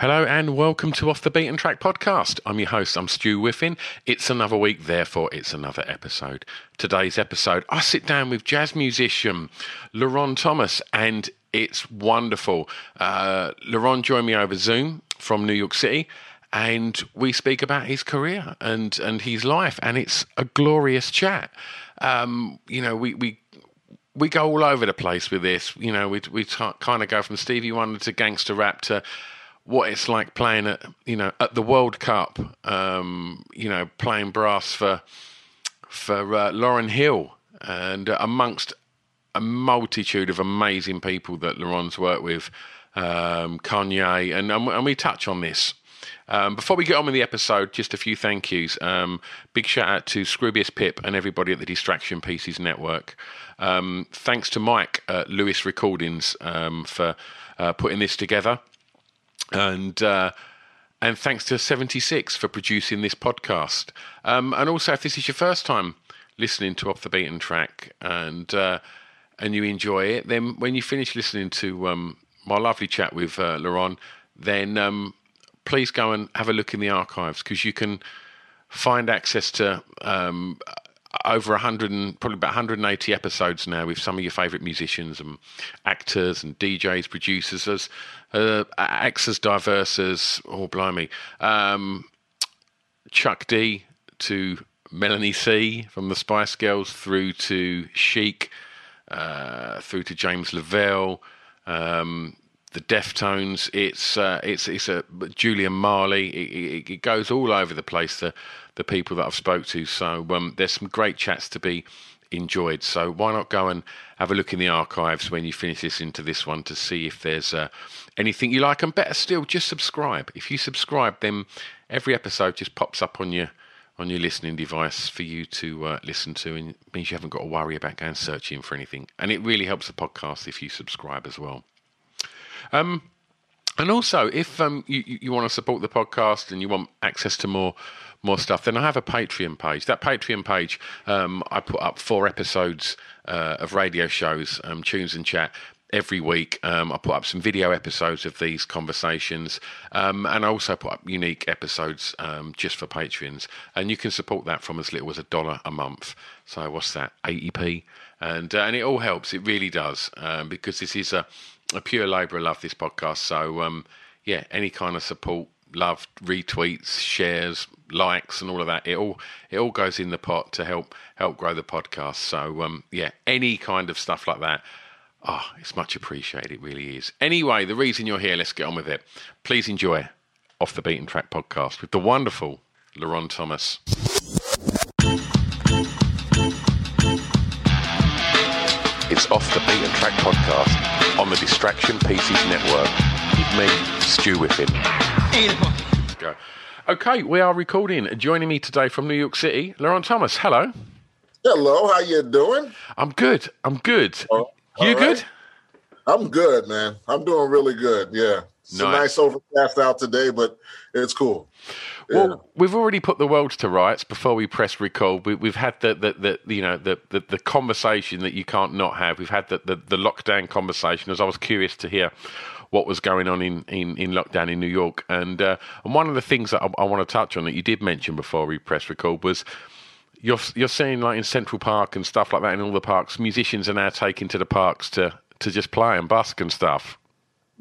Hello and welcome to Off the Beaten Track podcast. I'm your host, I'm Stu Whiffen. It's another week, therefore it's another episode. Today's episode, I sit down with jazz musician Leron Thomas and it's wonderful. Uh, Leron joined me over Zoom from New York City and we speak about his career and, and his life and it's a glorious chat. Um, you know, we, we we go all over the place with this. You know, we we t- kind of go from Stevie Wonder to gangster rap to what it's like playing at you know at the World Cup. Um, you know, playing brass for for uh, Lauryn Hill and uh, amongst a multitude of amazing people that Leron's worked with, um, Kanye, and, and we touch on this. Um, before we get on with the episode, just a few thank yous. Um, big shout out to Scroobius Pip and everybody at the Distraction Pieces Network. Um, thanks to Mike at Lewis Recordings um, for uh, putting this together, and uh, and thanks to Seventy Six for producing this podcast. Um, and also, if this is your first time listening to Off the Beaten Track and uh, and you enjoy it, then when you finish listening to um, my lovely chat with uh, Leron, then um, please go and have a look in the archives because you can find access to um, over 100 and probably about 180 episodes now with some of your favourite musicians and actors and DJs, producers, as uh, acts as diverse as, oh, blimey, um, Chuck D to Melanie C from the Spice Girls through to Chic, uh, through to James Lavelle, um, the Deftones. It's uh, it's it's a Julian Marley. It, it, it, goes all over the place. The the people that I've spoke to. So um, there's some great chats to be enjoyed. So why not go and have a look in the archives when you finish listening to this one to see if there's uh, anything you like. And better still, just subscribe. If you subscribe, then every episode just pops up on your on your listening device for you to uh, listen to, and means you haven't got to worry about going searching for anything. And it really helps the podcast if you subscribe as well. Um, and also, if um, you, you want to support the podcast and you want access to more more stuff, then I have a Patreon page. That Patreon page, um, I put up four episodes uh, of radio shows, um, tunes and chat. Every week, um, I put up some video episodes of these conversations, um, and I also put up unique episodes um, just for Patreons. And you can support that from as little as a dollar a month. So what's that? 80p, and uh, and it all helps. It really does um, because this is a a pure labour of love. This podcast, so um, yeah, any kind of support love, retweets, shares, likes, and all of that. It all it all goes in the pot to help help grow the podcast. So um, yeah, any kind of stuff like that. Oh, it's much appreciated. It really is. Anyway, the reason you're here, let's get on with it. Please enjoy Off the Beaten Track podcast with the wonderful Leron Thomas. It's Off the Beaten Track podcast on the Distraction Pieces Network with me, Stu Whiffen. Go. Okay, we are recording. Joining me today from New York City, Leron Thomas. Hello. Hello, how you doing? I'm good. I'm good. Oh, you all good? I'm good, man. I'm doing really good. Yeah. It's a Nice. nice overcast out today, but it's cool. Well, Yeah. we've already put the world to rights before we press record. We, we've had the, the, the you know the, the, the conversation that you can't not have. We've had the, the, the lockdown conversation. As I was curious to hear what was going on in, in, in lockdown in New York, and uh, and one of the things that I, I want to touch on that you did mention before we press record was you're you're seeing like in Central Park and stuff like that in all the parks, musicians are now taking to the parks to to just play and busk and stuff.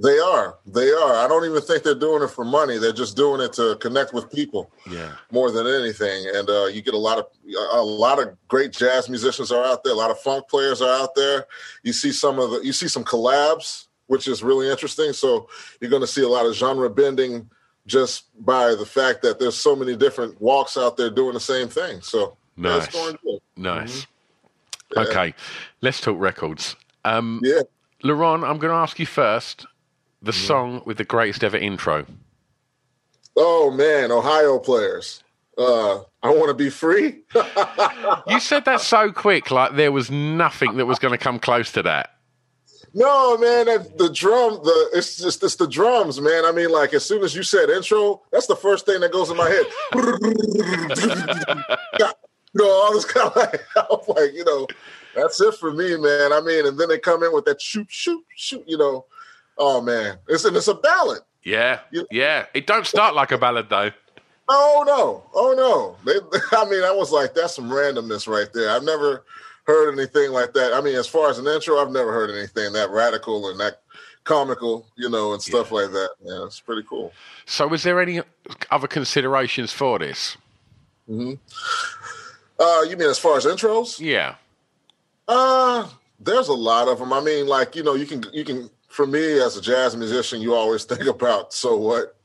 They are. They are. I don't even think they're doing it for money. They're just doing it to connect with people. Yeah. More than anything, and uh, you get a lot of a lot of great jazz musicians are out there. A lot of funk players are out there. You see some of the you see some collabs, which is really interesting. So you're going to see a lot of genre bending just by the fact that there's so many different walks out there doing the same thing. So Nice. that's going good. Nice. Okay, let's talk records. Um, Yeah. Leron, I'm going to ask you first the song with the greatest ever intro. Oh man, Ohio players. Uh, I want to be free. You said that so quick, like there was nothing that was going to come close to that. No, man, that, the drum, the it's just it's the drums, man. I mean, like as soon as you said intro, that's the first thing that goes in my head. you know, I was kind of like, I was like, you know, that's it for me, man. I mean, and then they come in with that shoot, shoot, shoot. You know, oh man, it's and it's a ballad. Yeah, You- yeah. It don't start like a ballad though. Oh no, oh no. They, I mean, I was like, that's some randomness right there. I've never heard anything like that. I mean, as far as an intro, I've never heard anything that radical and that comical, you know, and stuff like that. Yeah, it's pretty cool. So, was there any other considerations for this? Uh, you mean as far as intros? Yeah, Uh, there's a lot of them. I mean, like you know, you can you can. For me, as a jazz musician, you always think about so what,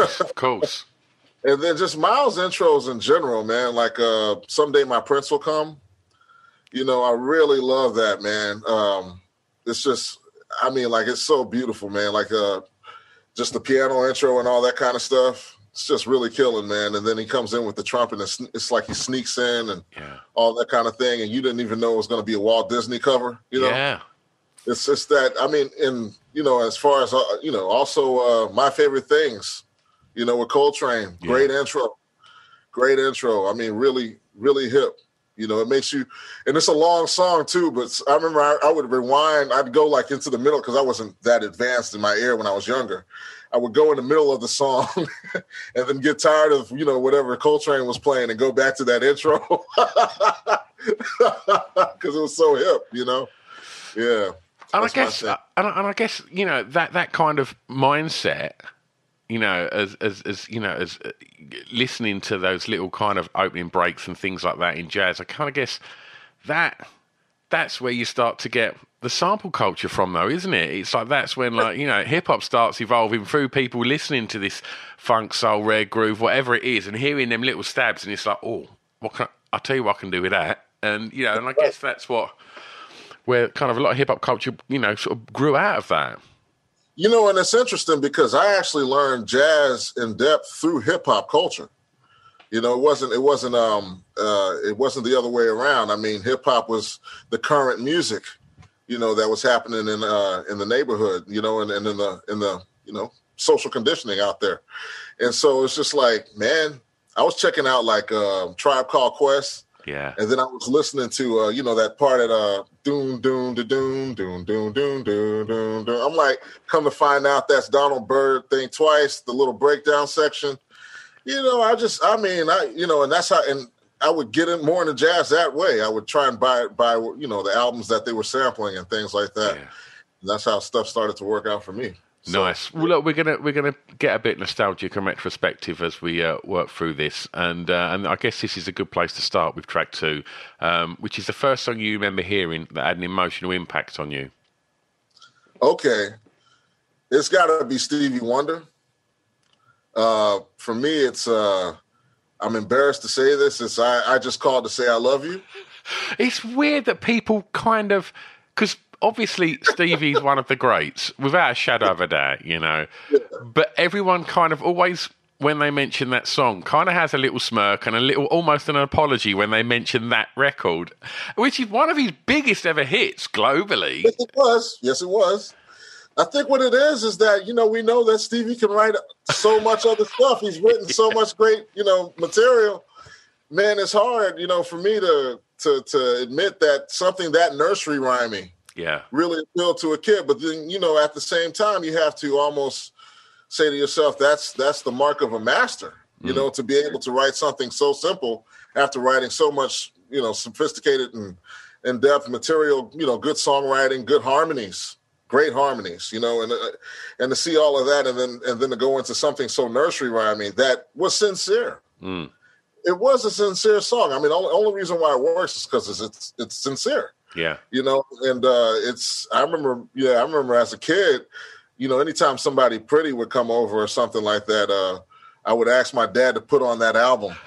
of course. and then just Miles intros in general, man. Like uh, someday my prince will come. You know, I really love that, man. Um, it's just, I mean, like it's so beautiful, man. Like uh, just the piano intro and all that kind of stuff. It's just really killing, man. And then he comes in with the trumpet, and it's, it's like he sneaks in and Yeah, all that kind of thing, and you didn't even know it was going to be a Walt Disney cover. You know, yeah, it's just that I mean, in you know, as far as uh, you know, also uh, my favorite things, you know, with Coltrane, great intro, great intro. I mean, really, really hip. You know, it makes you, and it's a long song too. But I remember I, I would rewind. I'd go like into the middle because I wasn't that advanced in my ear when I was younger. I would go in the middle of the song and then get tired of you know whatever Coltrane was playing and go back to that intro because it was so hip. You know, yeah. And I That's guess, thing. and I, and I guess you know that that kind of mindset, you know, as as as you know, as uh, listening to those little kind of opening breaks and things like that in jazz, I kind of guess that that's where you start to get the sample culture from, though, isn't it? It's like that's when, like you know, hip hop starts evolving through people listening to this funk, soul, red groove, whatever it is, and hearing them little stabs, and it's like, oh, what can I, I'll tell you what I can do with that, and you know, and I guess that's what where kind of a lot of hip hop culture, you know, sort of grew out of that. You know, and it's interesting because I actually learned jazz in depth through hip hop culture. You know, it wasn't it wasn't um uh it wasn't the other way around. I mean, hip hop was the current music, you know, that was happening in uh in the neighborhood, you know, and, and in the in the you know social conditioning out there. And so it's just like, man, I was checking out like uh, Tribe Called Quest. Yeah. And then I was listening to uh, you know, that part at uh doom doom da doom doom doom doom doom doom doom. I'm like, come to find out that's Donald Byrd Think Twice, the little breakdown section. You know, I just I mean, I you know, and that's how and I would get in more into jazz that way. I would try and buy buy you know the albums that they were sampling and things like that. Yeah. And that's how stuff started to work out for me. So- Nice. Well, look, we're gonna we're gonna get a bit nostalgic and retrospective as we uh, work through this, and uh, and I guess this is a good place to start with track two, um, which is the first song you remember hearing that had an emotional impact on you. Okay. It's got to be Stevie Wonder. Uh, for me, it's, uh, I'm embarrassed to say this. It's, I, I just called to say I love you. It's weird that people kind of because obviously Stevie's one of the greats, without a shadow of a doubt, you know. But everyone kind of always, when they mention that song, kind of has a little smirk and a little, almost an apology when they mention that record, which is one of his biggest ever hits globally. Yes, it was. Yes, it was. I think what it is is that, you know, we know that Stevie can write so much other stuff. He's written so much great, you know, material. Man, it's hard, you know, for me to to to admit that something that nursery rhyming Yeah, really appeal to a kid. But then, you know, at the same time, you have to almost say to yourself, that's that's the mark of a master. You know, to be able to write something so simple after writing so much, you know, sophisticated and in depth material. You know, good songwriting, good harmonies, great harmonies. You know, and uh, and to see all of that, and then and then to go into something so nursery rhyming that was sincere. Mm. It was a sincere song. I mean, the only, only reason why it works is because it's, it's it's sincere Yeah. you know and uh it's i remember yeah i remember as a kid you know anytime somebody pretty would come over or something like that uh i would ask my dad to put on that album.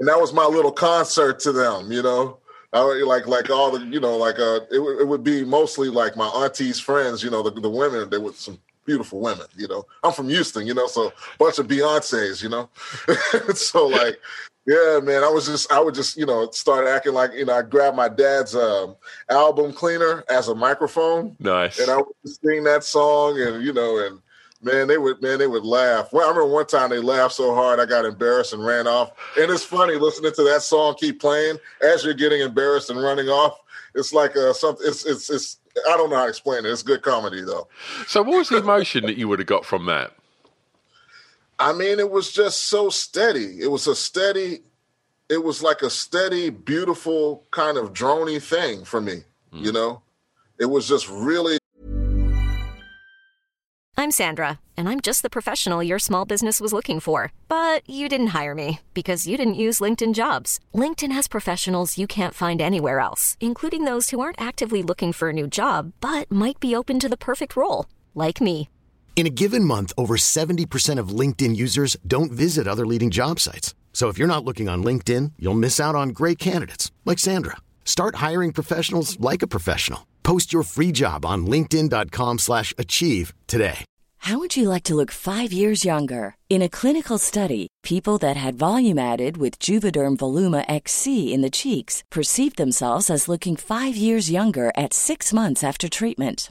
And that was my little concert to them you know? I would, like like all the you know like uh it, would- it would be mostly like my auntie's friends you know the, the women they were some beautiful women you know? I'm from houston you know so bunch of beyonces you know? So like yeah, man. I was just, I would just, you know, start acting like, you know, I grabbed my dad's um, album cleaner as a microphone, Nice. and I would sing that song, and you know, and man, they would, man, they would laugh. Well, I remember one time they laughed so hard, I got embarrassed and ran off. And it's funny listening to that song keep playing as you're getting embarrassed and running off. It's like uh, something. It's, it's, it's. I don't know how to explain it. It's good comedy though. so, what was the emotion that you would have got from that? I mean, it was just so steady. It was a steady, it was like a steady, beautiful kind of drony thing for me. Hmm. You know, it was just really I'm Sandra, and I'm just the professional your small business was looking for. But you didn't hire me because you didn't use LinkedIn jobs. LinkedIn has professionals you can't find anywhere else, including those who aren't actively looking for a new job but might be open to the perfect role, like me. In a given month, over 70% of LinkedIn users don't visit other leading job sites. So if you're not looking on LinkedIn, you'll miss out on great candidates like Sandra. Start hiring professionals like a professional. Post your free job on linkedin.com/achieve today. How would you like to look five years younger? In a clinical study, people that had volume added with Juvederm Voluma XC in the cheeks perceived themselves as looking five years younger at six months after treatment.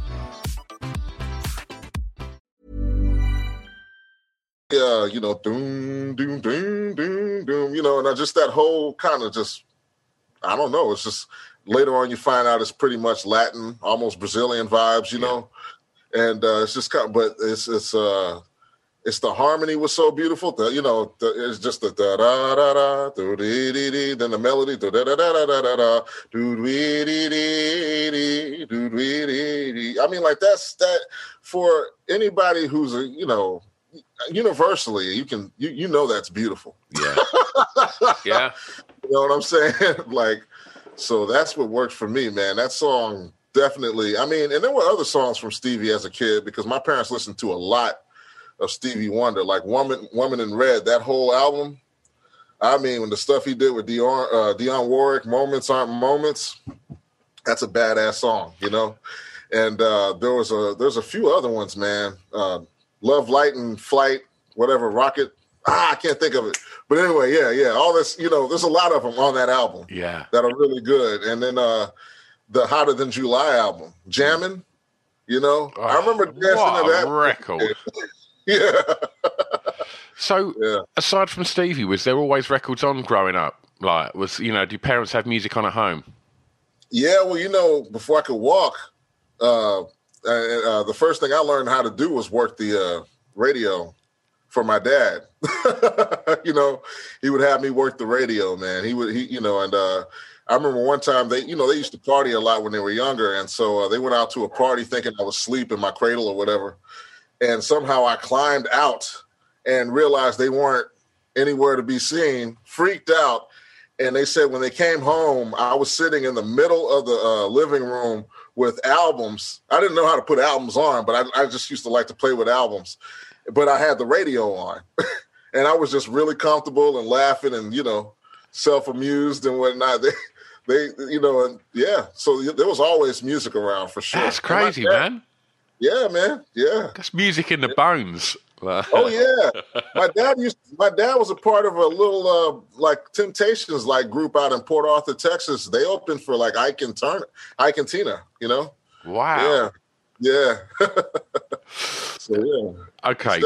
Uh, you know, doom, doom, doom, doom, doom, you know, and I just that whole kind of just, I don't know. It's just later on you find out it's pretty much Latin, almost Brazilian vibes, you know, and uh, it's just kind of, but it's it's uh, it's the harmony was so beautiful. The you know, the, it's just the da da da da do dee dee dee, then the melody do da da da da da da da do dee dee dee do dee dee dee. I mean, like that's that for anybody who's a you know universally you can you you know that's beautiful. Yeah. yeah. you know what i'm saying? Like so that's what worked for me man. That song definitely i mean and there were other songs from stevie as a kid because my parents listened to a lot of stevie wonder like woman woman in red that whole album. I mean when the stuff he did with Dionne uh, Dionne Warwick moments aren't moments that's a badass song you know? And uh there was a there's a few other ones man. Uh love light and flight whatever rocket ah i can't think of it but anyway yeah yeah all this you know there's a lot of them on that album Yeah. that are really good and then uh the hotter than july album jamming you know i remember dancing to a that record. yeah So, Yeah. aside from Stevie, was there always records on growing up? Like, was you know, do parents have music on at home? Yeah, well, you know, before I could walk, uh, uh, uh, the first thing I learned how to do was work the uh, radio for my dad. you know, he would have me work the radio, man. He would, he, you know, and uh, I remember one time they, you know, they used to party a lot when they were younger, and so uh, they went out to a party thinking I was asleep in my cradle or whatever, and somehow I climbed out and realized they weren't anywhere to be seen. Freaked out, and they said when they came home, I was sitting in the middle of the uh, living room with albums. I didn't know how to put albums on, but I, I just used to like to play with albums. But I had the radio on, and I was just really comfortable and laughing and you know self amused and whatnot. They, they, you know, and yeah. So there was always music around for sure. That's crazy, man. Yeah, man. Yeah. That's music in the bones. Oh yeah, my dad used. My dad was a part of a little uh, like Temptations like group out in Port Arthur, Texas. They opened for like Ike and Turner, Ike and Tina. You know. Wow. Yeah. Yeah. so yeah. Okay.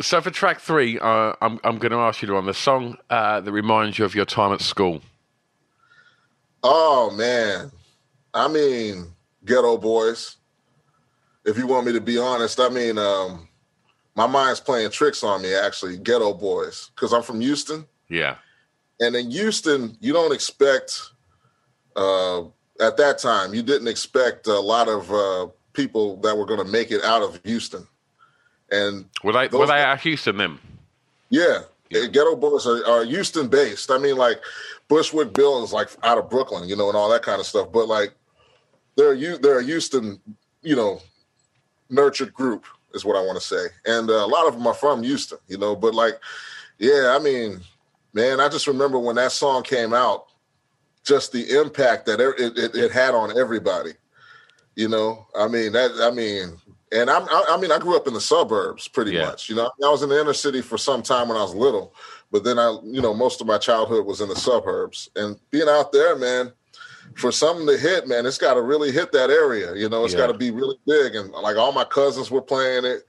So for track three, uh, I'm I'm going to ask you to on the song uh, that reminds you of your time at school. Oh man, I mean, Geto Boys. If you want me to be honest, I mean, um, my mind's playing tricks on me. Actually, Geto Boys, because I'm from Houston. Yeah. And in Houston, you don't expect. Uh, at that time, you didn't expect a lot of uh, people that were going to make it out of Houston. And were they were they out of Houston then? Yeah, yeah. Geto Boys are, are Houston based. I mean, like Bushwick Bill is like out of Brooklyn, you know, and all that kind of stuff. But like they're they're a Houston, you know, nurtured group is what I want to say, and uh, a lot of them are from Houston, you know. But like, yeah, I mean, man, I just remember when that song came out, just the impact that it, it, it had on everybody. You know, I mean that. I mean, and I'm, I, I mean, I grew up in the suburbs pretty yeah. much. You know, I was in the inner city for some time when I was little, but then I, you know, most of my childhood was in the suburbs. And being out there, man, for something to hit, man, it's got to really hit that area. You know, it's yeah. got to be really big. And like all my cousins were playing it,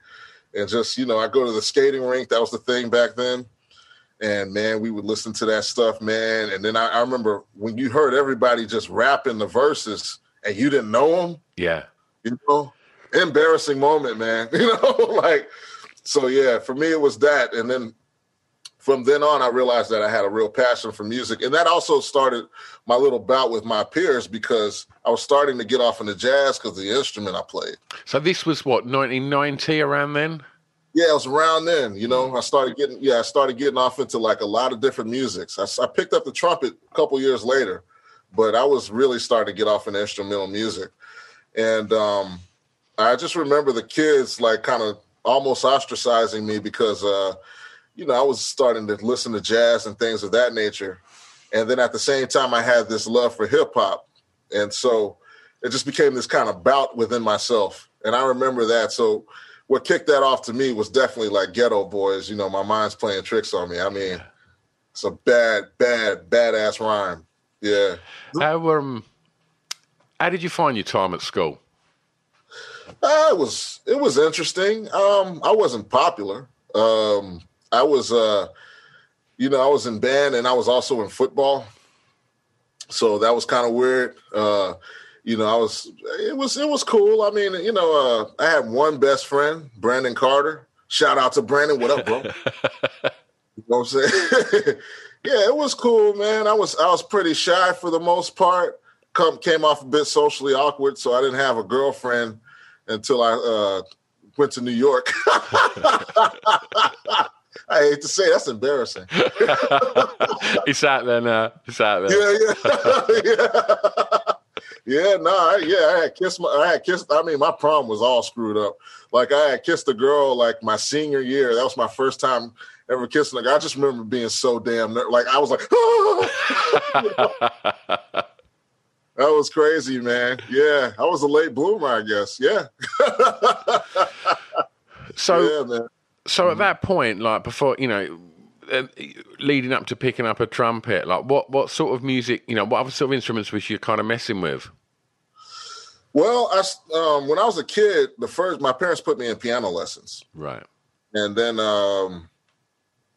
and just you know, I go to the skating rink. That was the thing back then. And man, we would listen to that stuff, man. And then I, I remember when you heard everybody just rapping the verses, and you didn't know them. Yeah, you know embarrassing moment, man. You know, like so. Yeah, for me it was that, and then from then on, I realized that I had a real passion for music, and that also started my little bout with my peers because I was starting to get off into jazz because the instrument I played. So this was what 1990 around then. Yeah, it was around then. You know, I started getting yeah, I started getting off into like a lot of different musics. I, I picked up the trumpet a couple years later, but I was really starting to get off in instrumental music, and um, I just remember the kids like kind of almost ostracizing me because uh, you know I was starting to listen to jazz and things of that nature, and then at the same time I had this love for hip hop, and so it just became this kind of bout within myself, and I remember that. So what kicked that off to me was definitely like Geto Boys. You know, my mind's playing tricks on me. I mean, it's a bad, bad, badass rhyme. Yeah. How um, how did you find your time at school? Uh, it was it was interesting. Um, I wasn't popular. Um, I was, uh, you know, I was in band and I was also in football, so that was kind of weird. Uh, you know, I was it was it was cool. I mean, you know, uh, I had one best friend, Brandon Carter. Shout out to Brandon. What up, bro? you know what I'm saying? yeah, it was cool, man. I was I was pretty shy for the most part. Come came off a bit socially awkward, so I didn't have a girlfriend until I uh, went to New York. Hate to say that's embarrassing. he sat there now. He's out there. Yeah, yeah, yeah. Yeah, no, I, yeah, I had kissed my, I had kissed. I mean, my prom was all screwed up. Like I had kissed a girl like my senior year. That was my first time ever kissing a girl. I just remember being so damn like I was like! That was crazy, man. Yeah, I was a late bloomer, I guess. Yeah. so, yeah, man. So at that point, like before, you know, uh, leading up to picking up a trumpet, like what what sort of music, you know, what other sort of instruments was you kind of messing with? Well, I um, when I was a kid, the first my parents put me in piano lessons, right, and then um,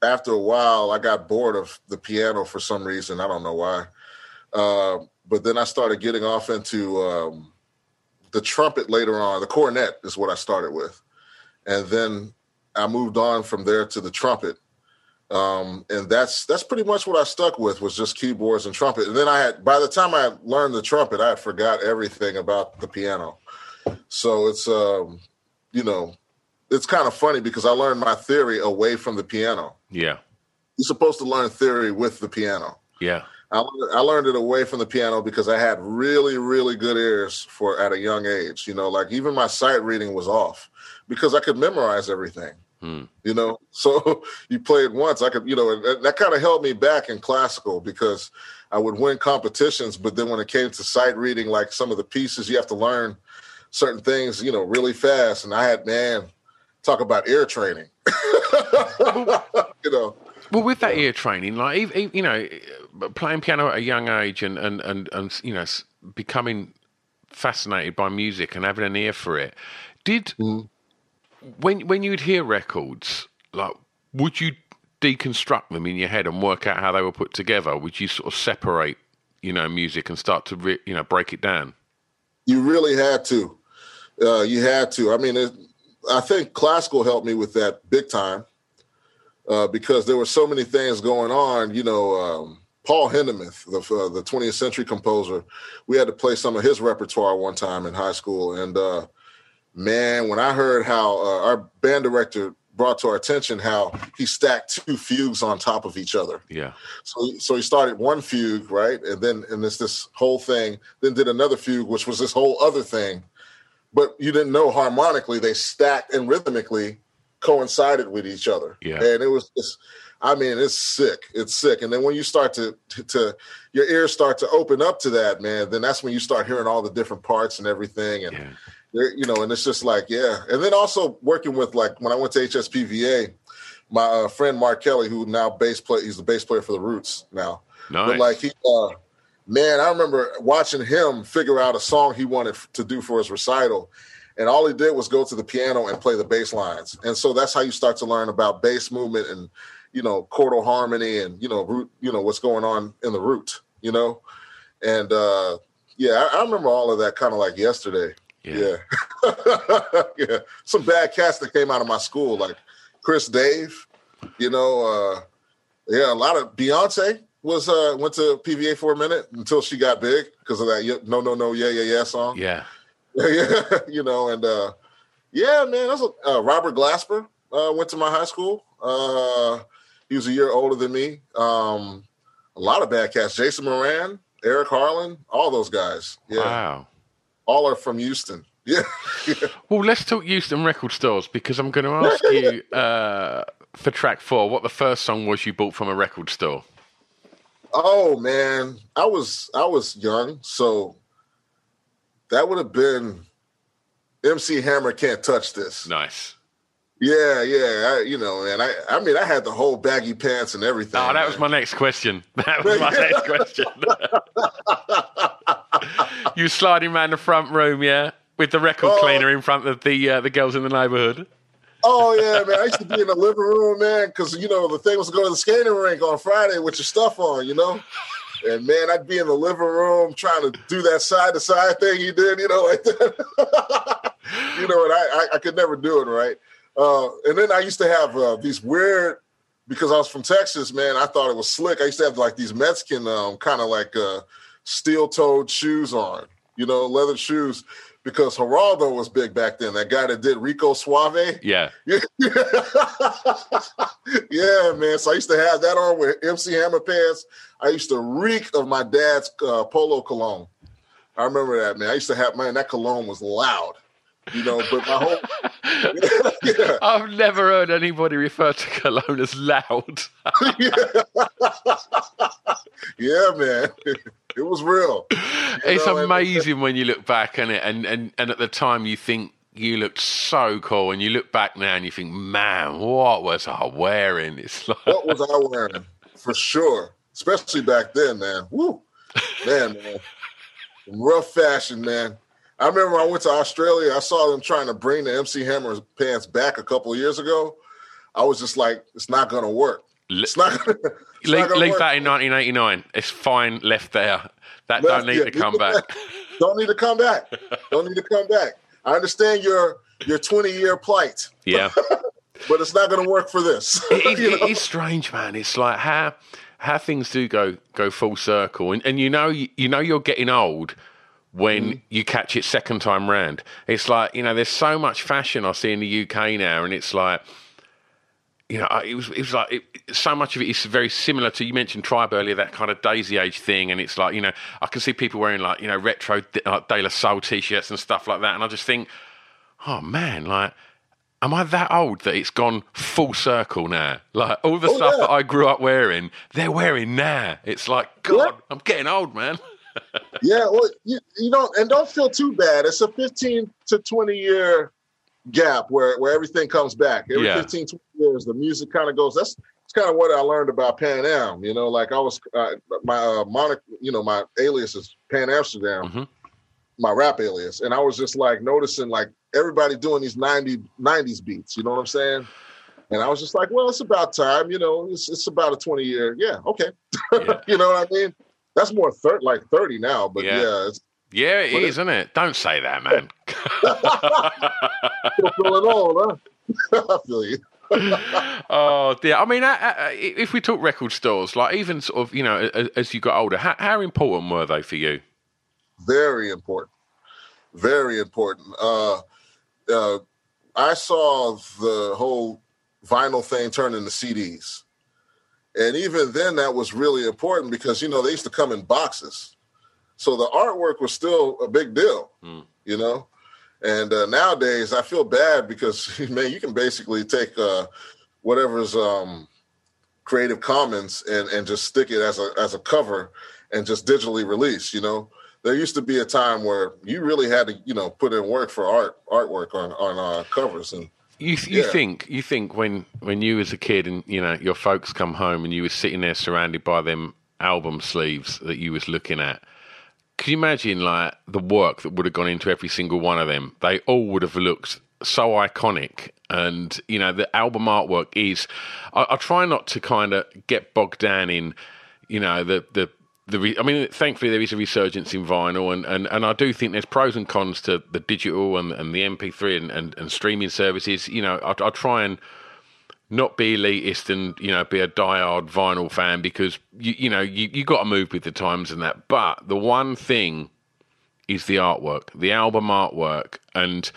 after a while, I got bored of the piano for some reason. I don't know why. Uh, but then I started getting off into um, the trumpet later on. The cornet is what I started with, and then I moved on from there to the trumpet. Um, and that's that's pretty much what I stuck with was just keyboards and trumpet. And then I had by the time I learned the trumpet, I had forgot everything about the piano. So it's um, you know, it's kind of funny because I learned my theory away from the piano. Yeah. You're supposed to learn theory with the piano. Yeah. I, I learned it away from the piano because I had really, really good ears for at a young age. You know, like even my sight reading was off because I could memorize everything. Hmm. You know, so you play it once, I could, you know, and that kind of held me back in classical because I would win competitions, but then when it came to sight reading, like some of the pieces, you have to learn certain things, you know, really fast. And I had, man, talk about ear training. you know. Well, with that ear training, like you know, playing piano at a young age and and and, and you know, becoming fascinated by music and having an ear for it, did mm. When when you'd hear records, like would you deconstruct them in your head and work out how they were put together? Would you sort of separate, you know, music and start to re, you know break it down? You really had to. Uh, you had to. I mean, it, I think classical helped me with that big time uh, because there were so many things going on. You know, um, Paul Hindemith, the uh, the 20th century composer, we had to play some of his repertoire one time in high school, and uh, man, when I heard how uh, our band director brought to our attention how he stacked two fugues on top of each other. Yeah. So so he started one fugue, right? And then and this this whole thing, then did another fugue, which was this whole other thing. But you didn't know harmonically, they stacked and rhythmically coincided with each other. Yeah. And it was just, I mean, it's sick. It's sick. And then when you start to, to, to your ears start to open up to that, man, then that's when you start hearing all the different parts and everything. And, yeah. You know, and it's just like, yeah. And then also working with like, when I went to HSPVA, my uh, friend Mark Kelley, who now bass play, he's the bass player for the Roots now. Nice. But like he, uh, man, I remember watching him figure out a song he wanted to do for his recital and all he did was go to the piano and play the bass lines and so that's how you start to learn about bass movement and you know chordal harmony and you know root you know what's going on in the root you know and uh yeah i, I remember all of that kind of like yesterday yeah yeah. yeah some bad cats that came out of my school like chris dave you know uh yeah a lot of beyonce was uh went to pva for a minute until she got big because of that no no no yeah yeah yeah song yeah yeah, you know, and uh, yeah, man, that's a, uh, Robert Glasper uh, went to my high school. Uh, he was a year older than me. Um, a lot of bad cats: Jason Moran, Eric Harland, all those guys. Yeah. Wow, all are from Houston. Yeah. Well, let's talk Houston record stores because I'm going to ask you uh, for track four what the first song was you bought from a record store. Oh man, I was I was young, so that would have been MC Hammer can't touch this. Nice. Yeah, yeah, I, you know, and I, I mean, I had the whole baggy pants and everything. Oh, that man. was my next question. That was my next question. you sliding around the front room, yeah, with the record oh. cleaner in front of the uh, the girls in the neighborhood. Oh yeah, man! I used to be in the living room, man, because you know the thing was to go to the skating rink on Friday with your stuff on, you know. And man, I'd be in the living room trying to do that side to side thing he did, you know, like that. you know, and I, I, I, could never do it, right? Uh, and then I used to have uh, these weird, because I was from Texas, man, I thought it was slick. I used to have like these Mexican um, kind of like uh, steel toed shoes on, you know, leather shoes because Geraldo was big back then. That guy that did Rico Suave. Yeah. yeah, man. So I used to have that on with MC Hammer pants. I used to reek of my dad's uh, polo cologne. I remember that, man. I used to have, man, that cologne was loud. You know, but my whole. yeah. I've never heard anybody refer to cologne as loud. yeah. yeah, man. It was real. It's know? amazing and, when you look back on it, and, and, and at the time you think you looked so cool, and you look back now and you think, man, what was I wearing? It's like... what was I wearing? For sure, especially back then, man. Woo, man, man, rough fashion, man. I remember I went to Australia. I saw them trying to bring the MC Hammer pants back a couple years ago. I was just like, it's not going to work. It's not. It's leave, leave that in 1989. It's fine left there. That left, don't need yeah, to come back. back. don't need to come back. Don't need to come back. I understand your your 20 year plight. Yeah. but it's not going to work for this. it, it, it's strange, man. It's like how how things do go go full circle, and and you know you, you know you're getting old when mm. you catch it second time round. It's like you know there's so much fashion I see in the UK now, and it's like you know, it was it was like it, so much of it is very similar to you mentioned tribe earlier, that kind of Daisy Age thing, and it's like you know I can see people wearing like you know retro like De La Soul t-shirts and stuff like that, and I just think, oh man, like. Am I that old that it's gone full circle now? Like all the oh, stuff yeah. that I grew up wearing, they're wearing now. It's like, God, yeah. I'm getting old, man. yeah, well, you, you don't, and don't feel too bad. It's a 15 to 20 year gap where where everything comes back. Every yeah. 15, 20 years, the music kind of goes. That's it's kind of what I learned about Pan Am. You know, like I was uh, my uh, monic, you know, my alias is Pan Amsterdam, mm-hmm. my rap alias, and I was just like noticing like everybody doing these 90 90s beats. You know what I'm saying? And I was just like, well, it's about time. You know, it's it's about a 20 year. Yeah, okay. Yeah. you know what I mean? That's more thir- like 30 now, but yeah, yeah it's yeah, it is, isn't it? Don't say that, man. feeling old, huh? I feel you. oh dear. I mean, if we talk record stores, like even sort of, you know, as you got older, how, how important were they for you? Very important. Very important. Uh, uh, I saw the whole vinyl thing turn into CDs. And even then, that was really important because, you know, they used to come in boxes. So the artwork was still a big deal, mm. you know. And uh, nowadays, I feel bad because man, you can basically take uh, whatever's um, Creative Commons and and just stick it as a as a cover and just digitally release. You know, there used to be a time where you really had to you know put in work for art artwork on on uh, covers and. You, you yeah. think you think when when you was a kid and you know your folks come home and you were sitting there surrounded by them album sleeves that you was looking at can you imagine like the work that would have gone into every single one of them? They all would have looked so iconic, and you know the album artwork is. I, I try not to kind of get bogged down in, you know, the the the, I mean, thankfully there is a resurgence in vinyl, and, and, and I do think there's pros and cons to the digital and, and the MP3 and, and, and streaming services. You know, I, I try and not be elitist and you know be a diehard vinyl fan because you you know you you got to move with the times and that. But the one thing is the artwork, the album artwork, and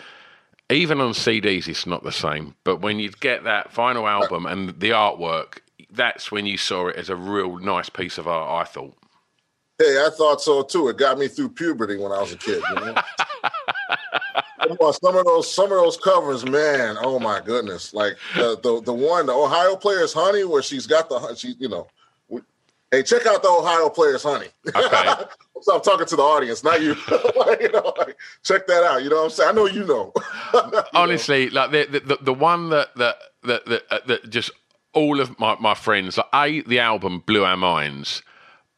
even on CDs it's not the same. But when you get that final album and the artwork, that's when you saw it as a real nice piece of art. I thought. Hey, I thought so too. It got me through puberty when I was a kid. You know? some of those some of those covers, man. Oh my goodness! Like the the, the one, the Ohio Players Honey, where she's got the she, you know. We, hey, check out the Ohio Players Honey. Okay. so I'm talking to the audience, not you. like, you know, like, check that out. You know what I'm saying? I know you know. you Honestly, know? like the, the the one that that that that, uh, that just all of my, my friends, like a the album blew our minds,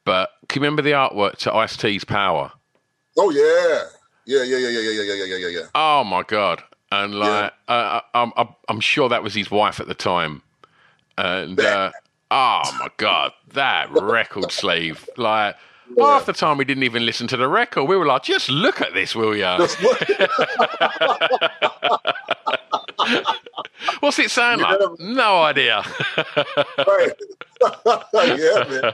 but can you remember the artwork to Ice T's Power? Oh yeah, yeah, yeah, yeah, yeah, yeah, yeah, yeah, yeah, yeah. Oh my god! And like, yeah. uh, I'm, I'm, I'm sure that was his wife at the time. And uh, oh my god, that record sleeve! Like yeah. half the time we didn't even listen to the record. We were like, just look at this, will ya? What's it sound like? No idea. right. yeah, man.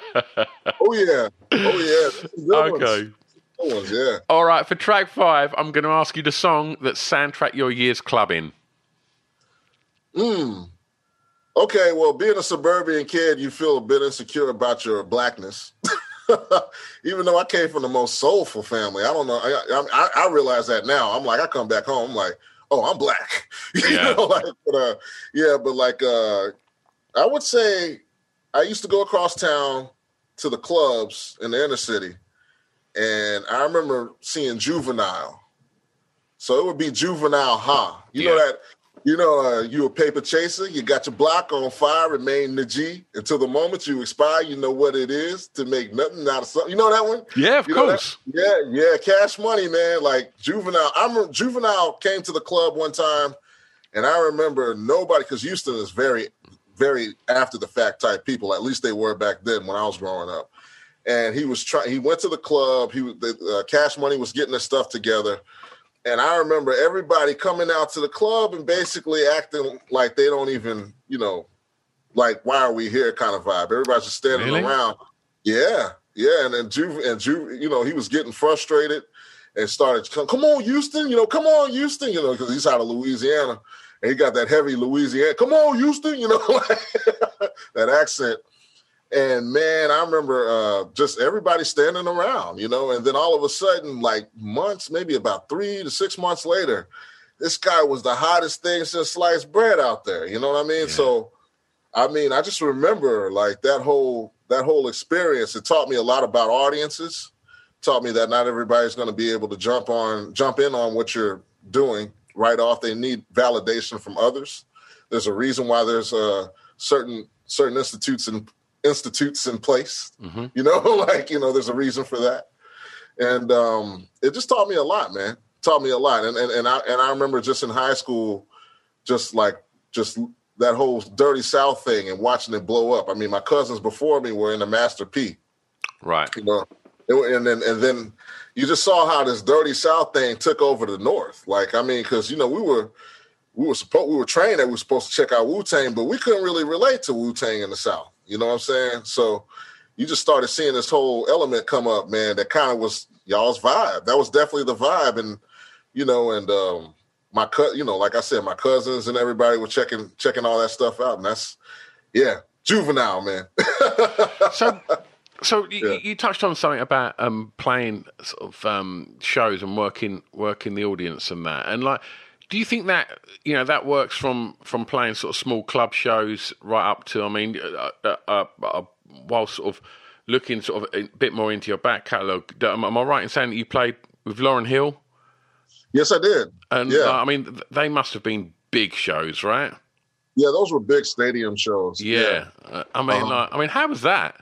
Oh yeah. Oh yeah. Okay. Ones ones, yeah. All right, for track five, I'm going to ask you the song that soundtrack your year's clubbing. Hmm. Okay, well, being a suburban kid, you feel a bit insecure about your blackness. Even though I came from the most soulful family, I don't know. I, I, I realize that now. I'm like, I come back home, I'm like, oh, I'm black. you yeah. know, like, but, uh, yeah, but like, uh, I would say I used to go across town to the clubs in the inner city, and I remember seeing Juvenile. So it would be Juvenile Ha. You yeah. know that you know, uh, you a paper chaser. You got your block on fire, remain the G until the moment you expire. You know what it is to make nothing out of something. You know that one? Yeah, of you course. Yeah, yeah. Cash money, man. Like juvenile. I'm juvenile came to the club one time, and I remember nobody because Houston is very, very after the fact type people. At least they were back then when I was growing up and he was trying. He went to the club. He was the uh, Cash Money was getting his stuff together, And I remember everybody coming out to the club and basically acting like they don't even, you know, like why are we here kind of vibe. Everybody's just standing Really? around. Yeah, yeah. And then Juve and Juve, you know, he was getting frustrated and started, come, come on, Houston, you know, come on, Houston, you know, because he's out of Louisiana and he got that heavy Louisiana, come on, Houston, you know, that accent. And man, I remember uh, just everybody standing around, you know, and then all of a sudden, like months, maybe about three to six months later, this guy was the hottest thing since sliced bread out there. You know what I mean? So, I mean, I just remember like that whole that whole experience. It taught me a lot about audiences. Taught me that not everybody's going to be able to jump on jump in on what you're doing right off. They need validation from others. There's a reason why there's uh, certain certain institutes and institutes in place. You know, like you know, there's a reason for that, and um, it just taught me a lot, man. Taught me a lot, and and and I and I remember just in high school, just like just that whole dirty South thing and watching it blow up. I mean, my cousins before me were in the Master P, Right. you know, It- and then and then you just saw how this dirty South thing took over the North. Like, I mean, because you know we were we were supposed we were trained that we were supposed to check out Wu Tang, but we couldn't really relate to Wu Tang in the South. You know what I'm saying? So you just started seeing this whole element come up, man. That kind of was y'all's vibe. That was definitely the vibe, and you know, and um, my cut, you know, like I said, my cousins and everybody were checking checking all that stuff out, and that's yeah, juvenile, man. So, so you, Yeah. you touched on something about um, playing sort of um, shows and working working the audience and that, and like, do you think that you know that works from from playing sort of small club shows right up to? I mean, uh, uh, uh, uh, while sort of looking sort of a bit more into your back catalogue, am, am I right in saying that you played with Lauryn Hill? yes, I did. And Yeah. uh, I mean, th- they must have been big shows, right? Yeah, those were big stadium shows. Yeah. Uh, I mean, Uh-huh. like, I mean, how was that?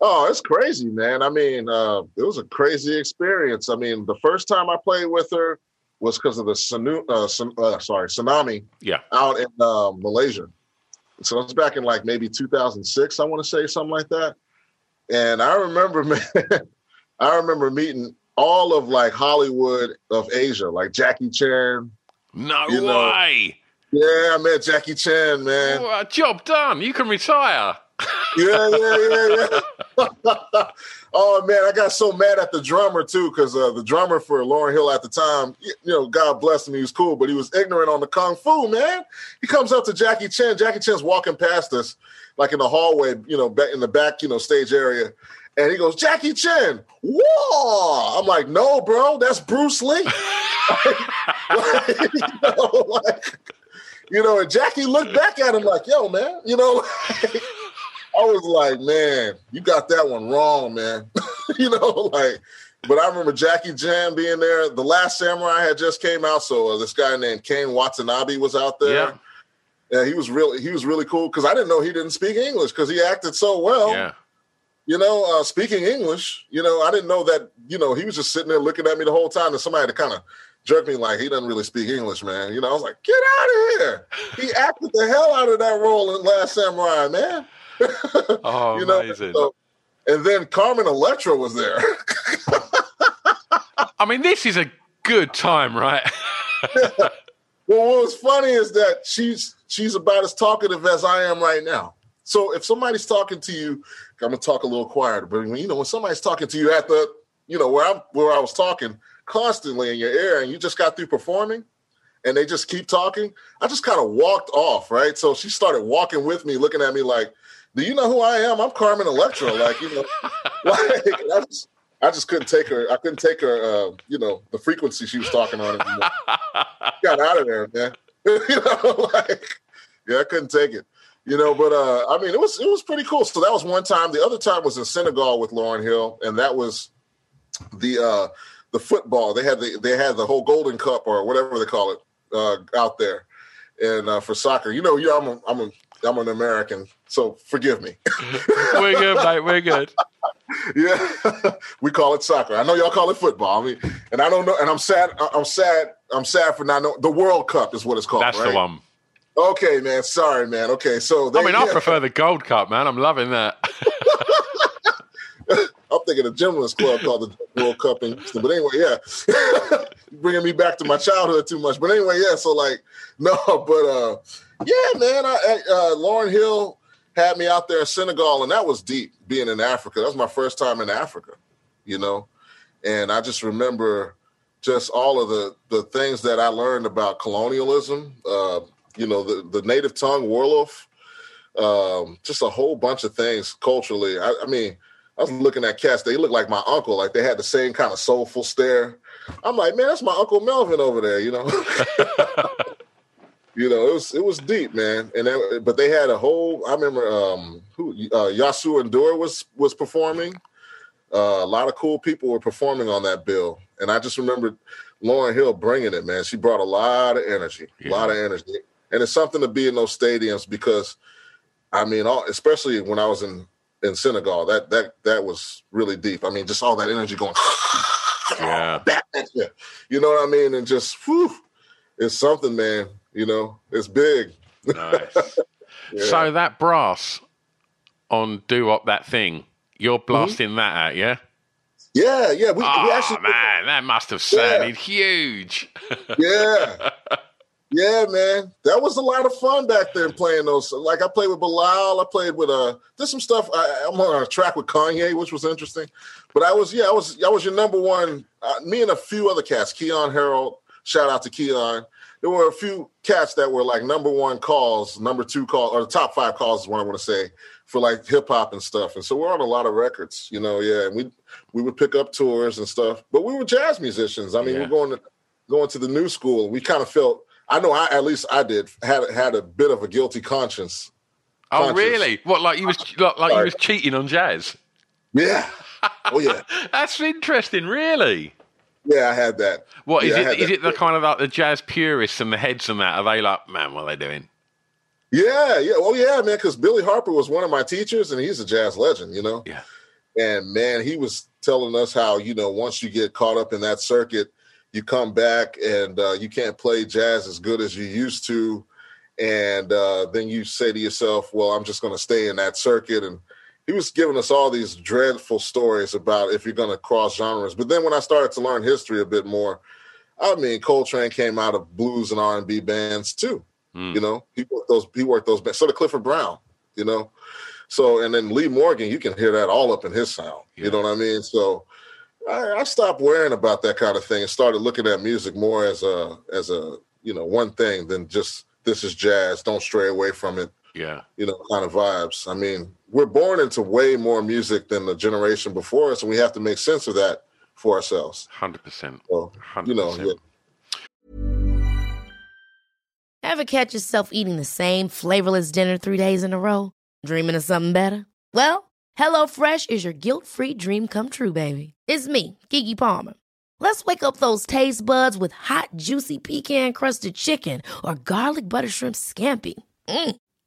Oh, it's crazy, man. I mean, uh, it was a crazy experience. I mean, the first time I played with her was because of the sunu- uh, sun- uh, sorry tsunami Yeah. out in uh, Malaysia. So it was back in like maybe 2006, I want to say something like that. And I remember, man, I remember meeting all of like Hollywood of Asia, like Jackie Chan. No You know, way. Yeah, I met Jackie Chan, man. Well, job done. You can retire. Yeah, yeah, yeah, yeah. oh man, I got so mad at the drummer too, because uh, the drummer for Lauryn Hill at the time, you know, God bless him, he was cool, but he was ignorant on the kung fu. Man, he comes up to Jackie Chan. Jackie Chan's walking past us, like in the hallway, you know, in the back, you know, stage area. And he goes, Jackie Chan, whoa! I'm like, no, bro, that's Bruce Lee. Like, you, know, like, you know, and Jackie looked back at him like, yo, man, you know, like, I was like, man, you got that one wrong, man. you know, like, but I remember Jackie Chan being there. The Last Samurai had just came out, so uh, this guy named Ken Watanabe was out there. Yeah. Yeah, he was really he was really cool because I didn't know he didn't speak English because he acted so well. Yeah. You know, uh, speaking English. You know, I didn't know that. You know, he was just sitting there looking at me the whole time, and somebody had to kind of jerk me like he doesn't really speak English, man. You know, I was like, get out of here. He acted the hell out of that role in Last Samurai, man. Oh, you know, amazing. so- and then Carmen Electra was there. I mean, this is a good time, right? Well, what was funny is that she's she's about as talkative as I am right now. So if somebody's talking to you, I'm gonna talk a little quieter. But you know when somebody's talking to you at the you know where I'm where I was talking constantly in your ear, and you just got through performing, and they just keep talking, I just kind of walked off, right? So she started walking with me, looking at me like, "Do you know who I am? I'm Carmen Electra." Like you know, like I just I just couldn't take her. I couldn't take her. Uh, you know, the frequency she was talking on. Anymore. Got out of there, man. you know, like yeah, I couldn't take it. You know, but uh, I mean, it was it was pretty cool. So that was one time. The other time was in Senegal with Lauryn Hill, and that was the uh, the football. They had the they had the whole Golden Cup or whatever they call it uh, out there, and uh, for soccer. You know, yeah, I'm a, I'm a I'm an American, so forgive me. We're good, mate. We're good. yeah, we call it soccer. I know y'all call it football. I mean, and I don't know. And I'm sad. I'm sad. I'm sad for not knowing. The World Cup is what it's called. That's right? the one. Okay, man. Sorry, man. Okay, so they, I mean, I yeah. prefer the Gold Cup, man. I'm loving that. I'm thinking a gentleman's club called the World Cup in Houston. But anyway, yeah, bringing me back to my childhood too much. But anyway, yeah. So like, no, but uh, yeah, man. I, uh, Lauryn Hill had me out there in Senegal, and that was deep. Being in Africa, that was my first time in Africa. You know, and I just remember just all of the the things that I learned about colonialism. Uh, you know, the the native tongue, Wolof, um, just a whole bunch of things culturally. I, I, mean, I was looking at cats; they look like my uncle. Like they had the same kind of soulful stare. I'm like, man, that's my uncle Melvin over there. You know. you know, it was it was deep, man. And they, but they had a whole. I remember um, who uh, Youssou N'Dour was was performing. Uh, a lot of cool people were performing on that bill, and I just remember Lauryn Hill bringing it. Man, she brought a lot of energy, yeah. a lot of energy, and it's something to be in those stadiums because, I mean, all, especially when I was in in Senegal, that that that was really deep. I mean, just all that energy going, yeah, back at you. You know what I mean? And just, whew, it's something, man. You know, it's big. Nice. yeah. So that brass on do up that thing you're mm-hmm. blasting mm-hmm. that out, yeah? Yeah, yeah. We, oh, we actually, man, that must have sounded yeah. huge. yeah. Yeah, man. That was a lot of fun back then playing those. Like I played with Bilal, I played with uh there's some stuff I, am on a track with Kanye, which was interesting. But I was yeah, I was I was your number one uh, me and a few other cats, Keyon Harrold, shout out to Keyon. There were a few cats that were like number one calls, number two call, or the top five calls is what I want to say for like hip hop and stuff. And so we're on a lot of records, you know. Yeah, and we we would pick up tours and stuff. But we were jazz musicians. I mean, yeah. we're going to going to the new school. We kind of felt. I know. I at least I did had had a bit of a guilty conscience. Oh, conscience. really? What like you was like, like you was cheating on jazz? Yeah. Oh yeah. That's interesting. Really. Yeah, I had that. What is yeah, it? Is it the kind of like the jazz purists and the heads and that? Are they like, man, what are they doing? Yeah, yeah. Oh, yeah, man. Because Billy Harper was one of my teachers, and he's a jazz legend, you know. Yeah. And man, he was telling us how you know once you get caught up in that circuit, you come back and uh, you can't play jazz as good as you used to, and uh, then you say to yourself, "Well, I'm just going to stay in that circuit." And he was giving us all these dreadful stories about if you're going to cross genres. But then when I started to learn history a bit more, I mean, Coltrane came out of blues and R and B bands too. Mm. You know, he worked those he worked those so did Clifford Brown, you know. So and then Lee Morgan, you can hear that all up in his sound. Yeah. You know what I mean? So I, I, stopped worrying about that kind of thing and started looking at music more as a as a you know one thing than just this is jazz. Don't stray away from it. Yeah, you know, kind of vibes. I mean, we're born into way more music than the generation before us, and we have to make sense of that for ourselves. Hundred percent. So, you know, yeah. Ever catch yourself eating the same flavorless dinner three days in a row? Dreaming of something better? Well, HelloFresh is your guilt-free dream come true, baby. It's me, Keke Palmer. Let's wake up those taste buds with hot, juicy pecan-crusted chicken or garlic butter shrimp scampi. Mm.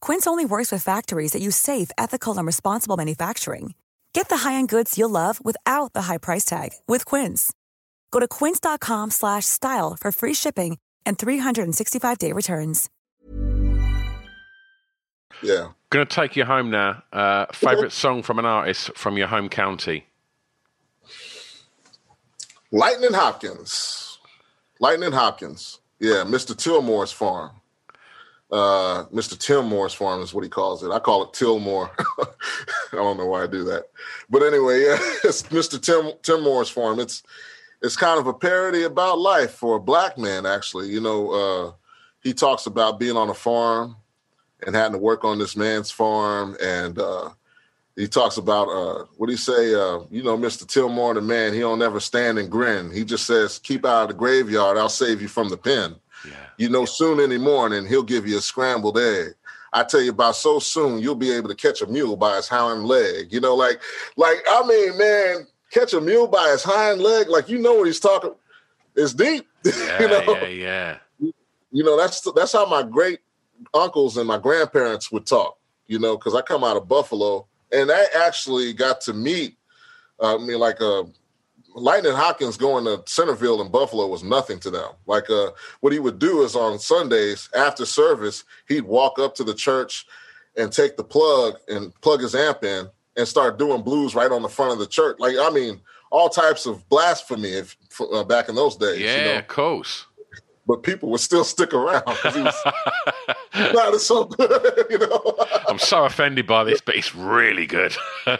Quince only works with factories that use safe, ethical, and responsible manufacturing. Get the high-end goods you'll love without the high price tag with Quince. Go to quince.com/style for free shipping and 365-day returns. Yeah. Going to take you home now. Uh, favorite song from an artist from your home county? Lightning Hopkins. Lightning Hopkins. Yeah, Mr. Tillmore's farm. Uh, Mr. Tillmore's farm is what he calls it. I call it Tillmore. I don't know why I do that, but anyway, yeah, it's Mr. Tim Tillmore's farm. It's it's kind of a parody about life for a black man. Actually, you know, uh, he talks about being on a farm and having to work on this man's farm. And uh, he talks about uh, what do you say? Uh, you know, Mr. Tillmore, the man, he don't ever stand and grin. He just says, "Keep out of the graveyard. I'll save you from the pen." Yeah. You know, soon in the morning he'll give you a scrambled egg. I tell you about so soon you'll be able to catch a mule by his hind leg. You know, like, like I mean, man, catch a mule by his hind leg, like you know what he's talking. It's deep. Yeah, you know, yeah, yeah. you know that's that's how my great uncles and my grandparents would talk. You know, because I come out of Buffalo, and I actually got to meet. Uh, I mean, like uh, Lightning Hopkins going to Centerville and Buffalo was nothing to them. Like uh, what he would do is on Sundays after service, he'd walk up to the church and take the plug and plug his amp in and start doing blues right on the front of the church. Like I mean, all types of blasphemy if, uh, back in those days. Yeah, you know? of course. But people would still stick around because he was not so good. You know. I'm so offended by this, but it's really good. yeah,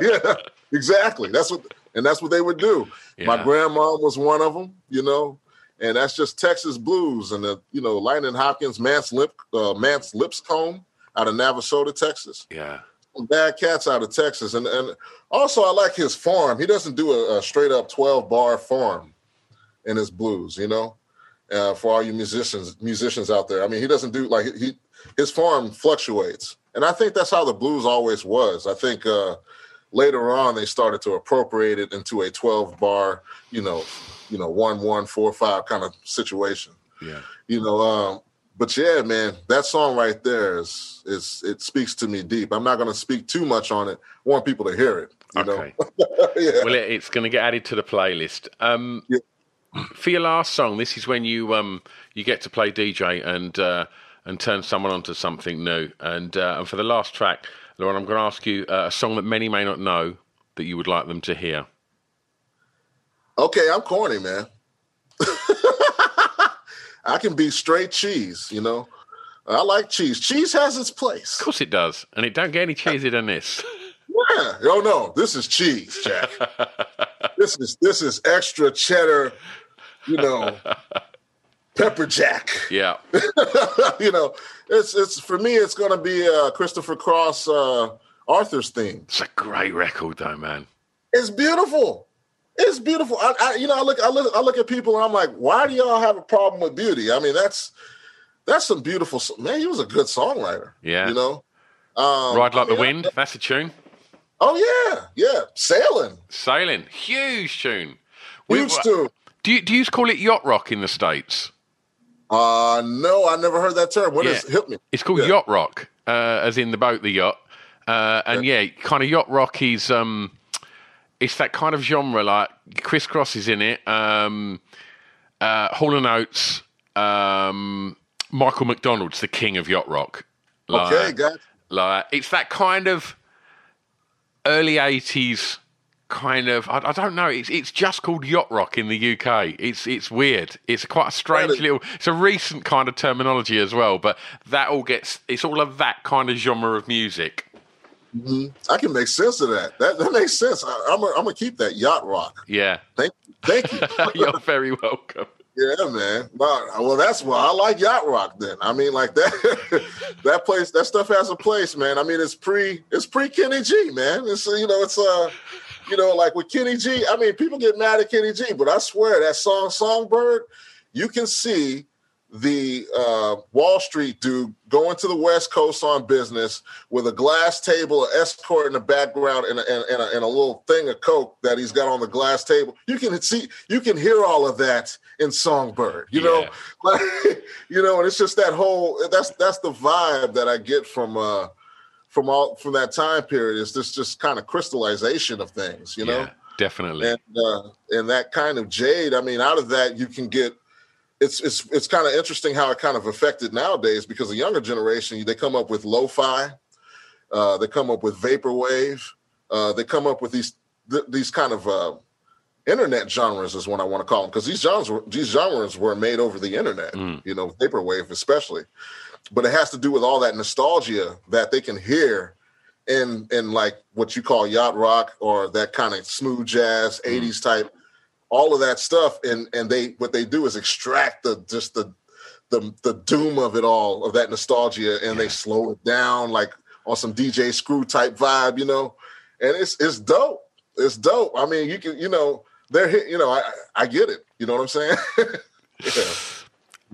yeah, exactly. That's what, and that's what they would do. My Yeah. grandma was one of them, you know, and that's just Texas blues. And the, you know, Lightning Hopkins, Mance Lip, uh, Mance Lipscomb out of Navasota, Texas. yeah. Bad Cats out of Texas, and and also I like his form. He doesn't do a, a straight up twelve bar form in his blues, you know. Uh, for all you musicians musicians out there, I mean, he doesn't do like he his form fluctuates, and I think that's how the blues always was. I think uh, later on they started to appropriate it into a twelve bar, you know, you know, one one four five kind of situation Yeah. you know um but yeah man that song right there is is it speaks to me deep i'm not going to speak too much on it I want people to hear it you Okay. know yeah Well, it, it's going to get added to the playlist. Um, Yeah. For your last song, this is when you um, you get to play DJ and uh, and turn someone onto something new. And uh, and for the last track, Leron, I'm going to ask you uh, a song that many may not know that you would like them to hear. okay i'm corny man. I can be straight cheese you know? I like cheese. Cheese has its place. Of course, it does, and it don't get any cheesier than this. yeah. Oh no. This is cheese jack. This is this is extra cheddar you know pepper jack yeah, you know, it's it's for me. It's going to be uh, Christopher Cross, uh, Arthur's theme. it's a great record, though, man. It's beautiful. It's beautiful. I, I you know, I look, I look, I look at people and I'm like, why do y'all have a problem with beauty? I mean, that's that's some beautiful. Man, he was a good songwriter. Yeah. you know, um, Ride like I mean, the wind. That's a tune. Oh yeah, yeah, sailing, Sailing, huge tune. huge We- tune. Do you do you call it yacht rock in the states? Uh no, I never heard that term. What is Yeah. hit me? It's called Yeah. yacht rock, uh, as in the boat, the yacht. Uh, and yeah, kind of yacht rock is um, it's that kind of genre. Like Chris Cross is in it. Um, uh, Hall and Oates, um, Michael McDonald's the king of yacht rock. Like, Okay, got like it's that kind of early eighties kind of I, I don't know it's it's just called yacht rock in the UK it's it's weird it's quite a strange Really? little it's a recent kind of terminology as well but that all gets it's all of that kind of genre of music I can make sense of that. That that makes sense. I, I'm gonna I'm gonna keep that yacht rock. yeah Thank thank you. you're very welcome Yeah, man. Well, well, that's why I like yacht rock. Then I mean, like that. that place, that stuff has a place, man. I mean, it's pre, it's pre Kenny G, man. It's you know, it's uh, you know, like with Kenny G. I mean, people get mad at Kenny G, but I swear that song Songbird, you can see the uh, Wall Street dude going to the West Coast on business with a glass table, an escort in the background, and a, and, and, a, and a little thing of coke that he's got on the glass table. You can see, you can hear all of that in Songbird. You know, like you know, and it's just that whole. That's that's the vibe that I get from. uh from all from that time period is this just kind of crystallization of things, you know yeah definitely and uh, and that kind of jade. I mean, out of that you can get. It's it's it's kind of interesting how it kind of affected nowadays because the younger generation they come up with lo-fi, uh, they come up with vaporwave, uh, they come up with these th- these kind of uh, internet genres is what I want to call them because these genres were, these genres were made over the internet, mm. you know, vaporwave especially, but it has to do with all that nostalgia that they can hear in in like what you call yacht rock or that kind of smooth jazz mm. 80s type all of that stuff. And and they what they do is extract the just the the the doom of it all of that nostalgia and they slow it down like on some DJ screw type vibe you know? And it's it's dope. It's dope. I mean you can you know they're hit you know i i get it you know what i'm saying yeah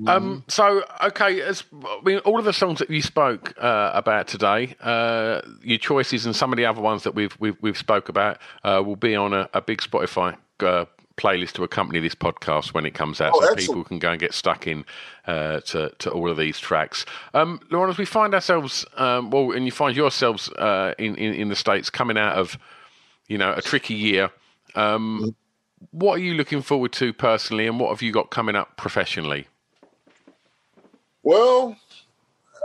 Um, so okay, as I mean, all of the songs that you spoke uh, about today, uh, your choices and some of the other ones that we've we've, we've spoke about uh, will be on a, a big Spotify uh, playlist to accompany this podcast when it comes out, Oh, so excellent. people can go and get stuck in uh, to to all of these tracks. Um, Leron, as we find ourselves, um, well, and you find yourselves uh, in, in in the states coming out of, you know, a tricky year. Um, what are you looking forward to personally, and what have you got coming up professionally? Well,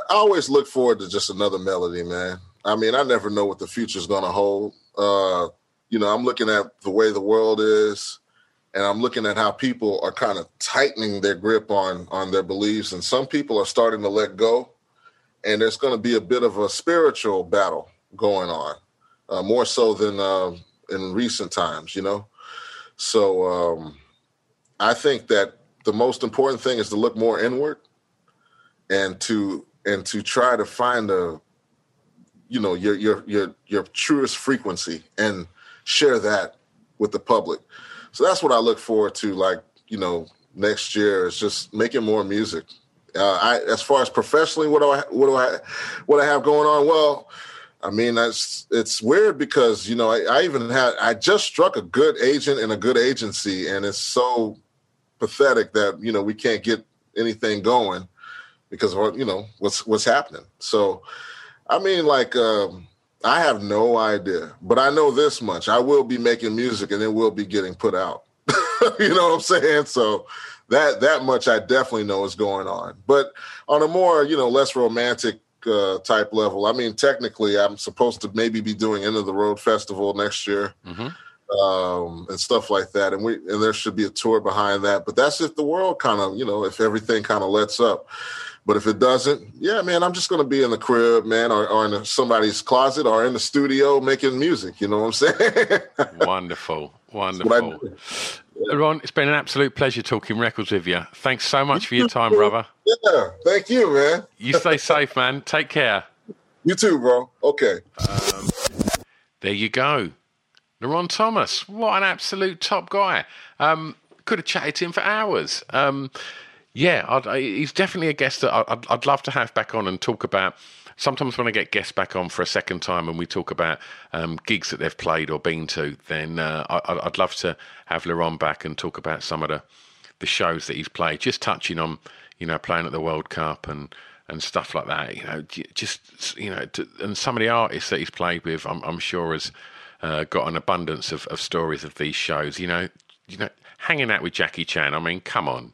I always look forward to just another melody, man. I mean, I never know what the future's going to hold. Uh, you know, I'm looking at the way the world is, and I'm looking at how people are kind of tightening their grip on on their beliefs, and some people are starting to let go. And there's going to be a bit of a spiritual battle going on, uh, more so than uh, in recent times. You know, so um, I think that the most important thing is to look more inward and to and to try to find a you know your your your your truest frequency and share that with the public. So that's what i look forward to like you know next year is just making more music. Uh, I, as far as professionally what do i what do i what i have going on? Well i mean that's it's weird because you know I, I even had i just struck a good agent and a good agency and it's so pathetic that you know we can't get anything going because of you know what's what's happening. So, I mean, like, um, I have no idea, but I know this much: I will be making music, and it will be getting put out. you know what I'm saying? So that that much I definitely know is going on. But on a more you know less romantic uh, type level, I mean, technically, I'm supposed to maybe be doing End of the Road Festival next year. Um, and stuff like that, and we and there should be a tour behind that. But that's if the world kind of, you know, if everything kind of lets up. But if it doesn't, yeah, man, I'm just gonna be in the crib, man, or, or in somebody's closet, or in the studio making music. You know what I'm saying? Wonderful, wonderful. Ron, it's been an absolute pleasure talking records with you. Thanks so much for your time, brother. yeah, thank you, man. You stay safe, man. Take care. You too, bro. Okay. There you go. Ron Thomas, what an absolute top guy. Um, could have chatted to him for hours. Um, yeah, I, he's definitely a guest that I'd, I'd love to have back on and talk about. Sometimes when I get guests back on for a second time and we talk about um, gigs that they've played or been to, then uh, I, I'd- I'd love to have Leron back and talk about some of the, the shows that he's played, just touching on, you know, playing at the World Cup and, and stuff like that. You know, just, you know, to, and some of the artists that he's played with, I'm, I'm sure has uh, got an abundance of, of stories of these shows. You know, you know, hanging out with Jackie Chan. I mean, come on.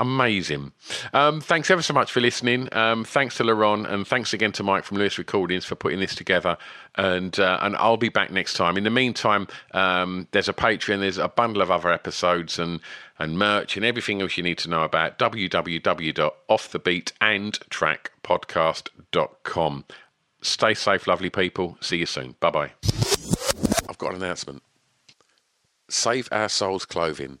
Amazing. Um, thanks ever so much for listening. Um, thanks to Leron and thanks again to Mike from Lewis Recordings for putting this together. And uh, and I'll be back next time. In the meantime, um, there's a Patreon, there's a bundle of other episodes and and merch and everything else you need to know about www.offthebeatandtrackpodcast.com. Stay safe, lovely people. See you soon. Bye bye. I've got an announcement. Save Our Souls Clothing.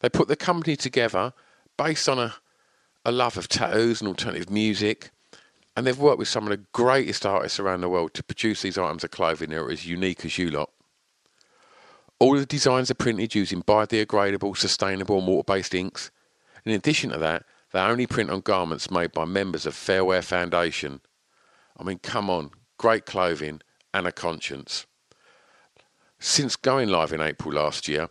They put the company together based on a, a love of tattoos and alternative music, and they've worked with some of the greatest artists around the world to produce these items of clothing that are as unique as you lot. All of the designs are printed using biodegradable, sustainable, and water-based inks. In addition to that, they only print on garments made by members of Fairwear Foundation. I mean, come on, great clothing and a conscience. Since going live in April last year,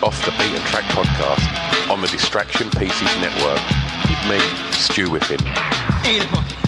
Off the Beaten Track podcast on the Distraction Pieces Network with me, Stu Whiffen.